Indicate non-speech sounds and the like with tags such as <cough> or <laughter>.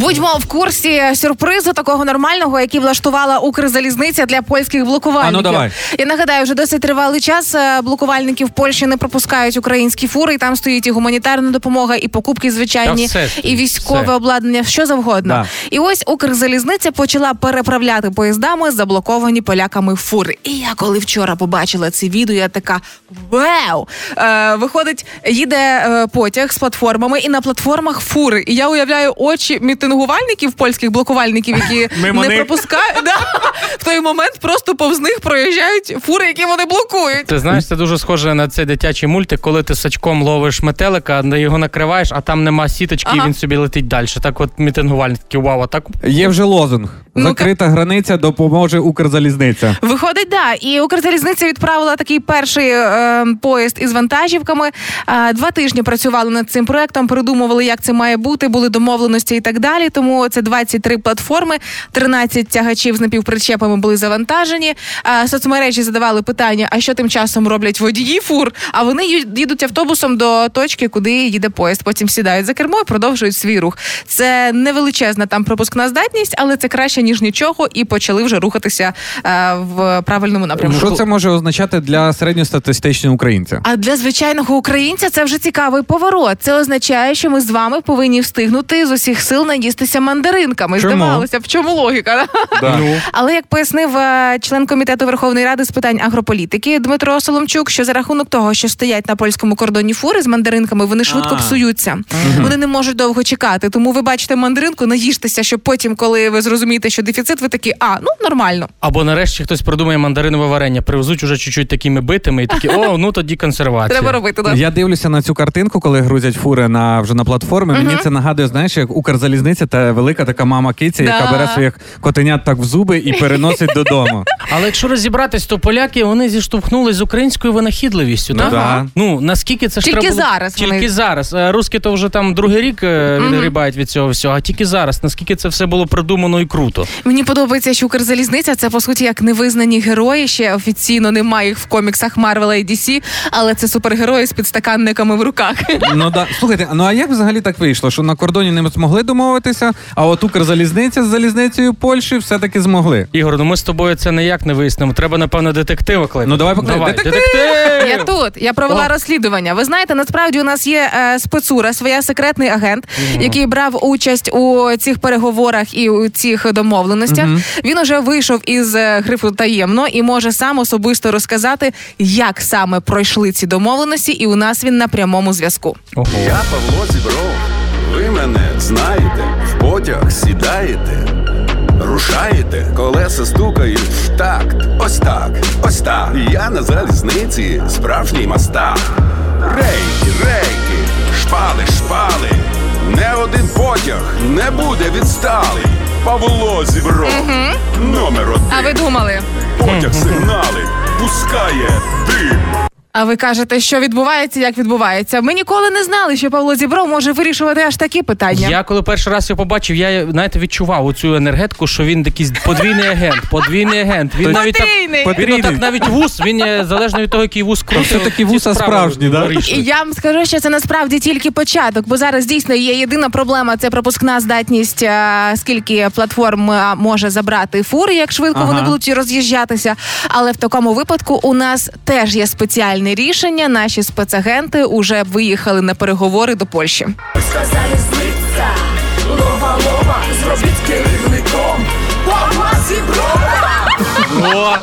Будьмо в курсі сюрпризу такого нормального, який влаштувала Укрзалізниця для польських блокувальників. А ну, давай. Я нагадаю, вже досить тривалий час е, блокувальники в Польщі не пропускають українські фури, і там стоїть і гуманітарна допомога, і покупки звичайні, все, і військове все. обладнання, що завгодно. Да. І ось Укрзалізниця почала переправляти поїздами заблоковані поляками фури. І я коли вчора побачила це відео, я така вау! Е, виходить, їде е, потяг з платформами, і на платформах фури. І я уявляю очі мітингувальників, польських блокувальників, які <laughs> Мимо не них. пропускають. Да. В той момент просто повз них проїжджають фури, які вони блокують. Ти знаєш, це дуже схоже на цей дитячий мультик, коли ти сачком ловиш метелика, його накриваєш, а там нема сіточки, Ага. і він собі летить далі. Так от мітингувальники, вау, а так Є вже лозунг. Закрита границя допоможе Укрзалізниця. Виходить, да. І Укрзалізниця відправила такий перший е, поїзд із вантажівками. Е, два тижні працювали над цим проектом, придумували, як це має бути, були домовленості і так далі. Тому це 23 платформи, 13 тягачів з напівпричепами були завантажені. Е, соцмережі задавали питання: а що тим часом роблять водії фур? А вони їдуть автобусом до точки, куди їде поїзд. Потім сідають за кермо і продовжують свій рух. Це невеличезна там пропускна здатність, але це краще ніж нічого, і почали вже рухатися е, в правильному напрямку. Що це може означати для середньостатистичного українця? А для звичайного українця це вже цікавий поворот. Це означає, що ми з вами повинні встигнути з усіх сил наїстися мандаринками. Чому? Здавалося, в чому логіка? Да. ну Але як пояснив е, член комітету Верховної Ради з питань агрополітики Дмитро Соломчук, що за рахунок того, що стоять на польському кордоні фури з мандаринками, вони швидко псуються. Вони не можуть довго чекати. Тому ви бачите мандаринку, наїжтеся, щоб потім, коли ви зрозумієте, що дефіцит, ви такі, а ну нормально. або нарешті хтось придумає мандаринове варення, привезуть уже чуть-чуть такими битими, і такі, о, ну тоді консервація. Треба робити. Да. Я дивлюся на цю картинку, коли грузять фури на вже на платформи. Мені це нагадує, знаєш, як Укрзалізниця та велика така мама киця, яка Да. бере своїх котенят так в зуби і переносить додому. <laughs> Але якщо розібратись, то поляки вони зіштовхнулись з українською винахідливістю. Ну так? да. Ну наскільки це ж Тільки треба було- зараз Тільки вони- зараз. Е, Руски то вже там другий рік е, відгрібають від цього всього, а тільки зараз. Наскільки це все було продумано і круто. Мені подобається, що Укрзалізниця це по суті як невизнані герої. Ще офіційно немає їх в коміксах Марвела і DC, але це супергерої з підстаканниками в руках. Ну да слухайте, ну а як взагалі так вийшло? Що на кордоні не змогли домовитися, а от Укрзалізниця з залізницею Польщі все-таки змогли. Ігор, ну ми з тобою це ніяк не вияснимо. Треба, напевно, детектива кликати. Ну, давай покликай. Детектив! детектив! Я тут я провела О. розслідування. Ви знаєте, насправді у нас є е, спецура, своя секретний агент, який брав участь у цих переговорах і у цих домовленостях. Він уже вийшов із е, грифу таємно і може сам особисто розказати, як саме пройшли ці домовленості, і у нас він на прямому зв'язку. Ого. Я Павло Зібров. Ви мене знаєте, в потяг сідаєте, рушаєте, колеса стукають в такт. Ось так, ось так. Я на залізниці, справжній мастак. Рейки, рейки, шпали, шпали. Не один потяг не буде відсталий. Павло Зібро. Номер один. А ви думали? Потяг сигнали, пускає дим. А ви кажете, що відбувається, як відбувається? Ми ніколи не знали, що Павло Зібров може вирішувати аж такі питання. Я коли перший раз його побачив, я знаєте, відчував оцю енергетику, що він якийсь подвійний агент, подвійний агент. Він навіть так, Подвійний. він отак навіть вус, він е, залежно від того, який вус крутить. все-таки вуса справи справжні, да? вирішує. І я вам скажу, що це насправді тільки початок, бо зараз дійсно є єдина проблема це пропускна здатність, а, скільки платформ а, може забрати фури, як швидко Ага. вони будуть роз'їжджатися. Але в такому випадку у нас теж є спеціальне рішення. Наші спецагенти вже виїхали на переговори до Польщі. Лова, лова, зробіть керівником! О,